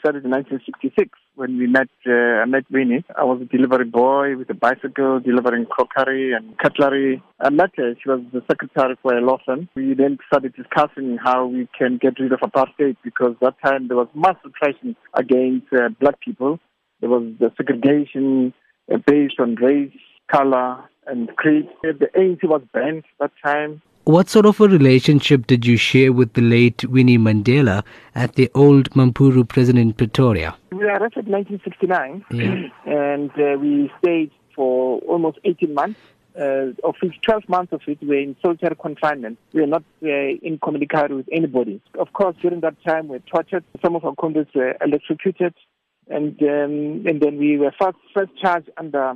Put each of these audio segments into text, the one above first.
started in 1966 when we met, uh, I met Winnie. I was a delivery boy with a bicycle, delivering crockery and cutlery. I met her. She was the secretary for a law firm. We then started discussing how we can get rid of apartheid because that time there was mass repression against uh, black people. There was the segregation uh, based on race, color, and creed. The ANC was banned that time. What sort of a relationship did you share with the late Winnie Mandela at the old Mampuru prison in Pretoria? We were arrested in 1969 Yeah. and uh, we stayed for almost 18 months. Uh, of which 12 months of it we were in solitary confinement. We were not uh, incommunicado with anybody. Of course, during that time, we were tortured. Some of our comrades were electrocuted. And, um, and then we were first, first charged under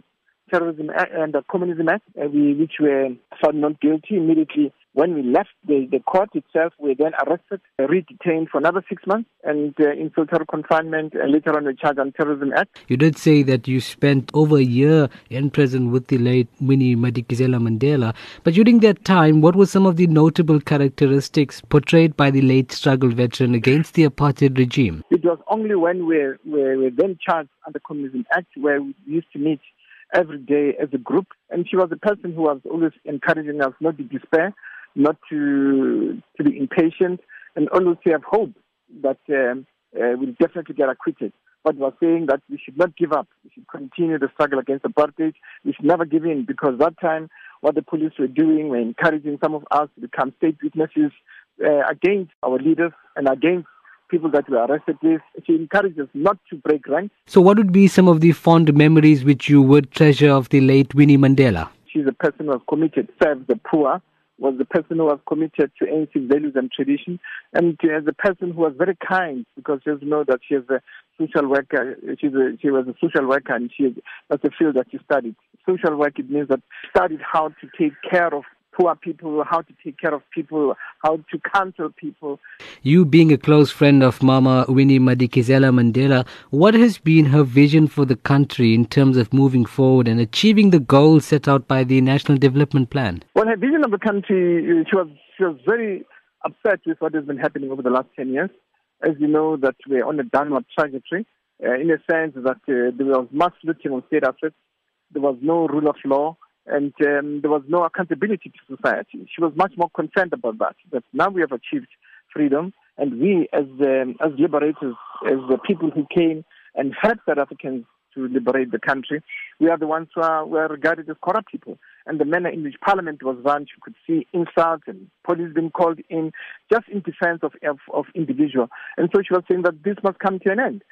terrorism Act- under communism act, uh, we, which were found not guilty immediately. When we left the, the court itself, we were then arrested, uh, re-detained for another six months, and uh, in solitary confinement. And later on, we charged on terrorism act. You did say that you spent over a year in prison with the late Winnie Madikizela Mandela. But during that time, what were some of the notable characteristics portrayed by the late struggle veteran against the apartheid regime? It was only when we were, we were then charged under communism act where we used to meet every day as a group. And she was a person who was always encouraging us not to despair, not to to be impatient, and always to have hope that um, uh, we'll definitely get acquitted. But was saying that we should not give up. We should continue the struggle against apartheid. We should never give in because that time what the police were doing were encouraging some of us to become state witnesses uh, against our leaders and against people that were arrested with. She encouraged us not to break ranks. So, what would be some of the fond memories which you would treasure of the late Winnie Mandela? She's a person who was committed, served the poor, was the person who was committed to ANC values and tradition, and uh, the person who was very kind because she has know that she is a social worker. She's a, she was a social worker, and she that's the field that she studied. Social work it means that studied how to take care of poor people, how to take care of people, how to counsel people. You being a close friend of Mama Winnie Madikizela Mandela, what has been her vision for the country in terms of moving forward and achieving the goals set out by the National Development Plan? Well, her vision of the country, uh, she was she was very upset with what has been happening over the last ten years. As you know, that we're on a downward trajectory, uh, in a sense that uh, there was mass looting of state assets, there was no rule of law, and um, there was no accountability to society. She was much more concerned about that. That now we have achieved freedom, and we, as um, as liberators, as the people who came and helped South Africans to liberate the country, we are the ones who are were regarded as corrupt people. And the manner in which Parliament was run, you could see insults and police being called in just in defense of of, of individual. And so she was saying that this must come to an end.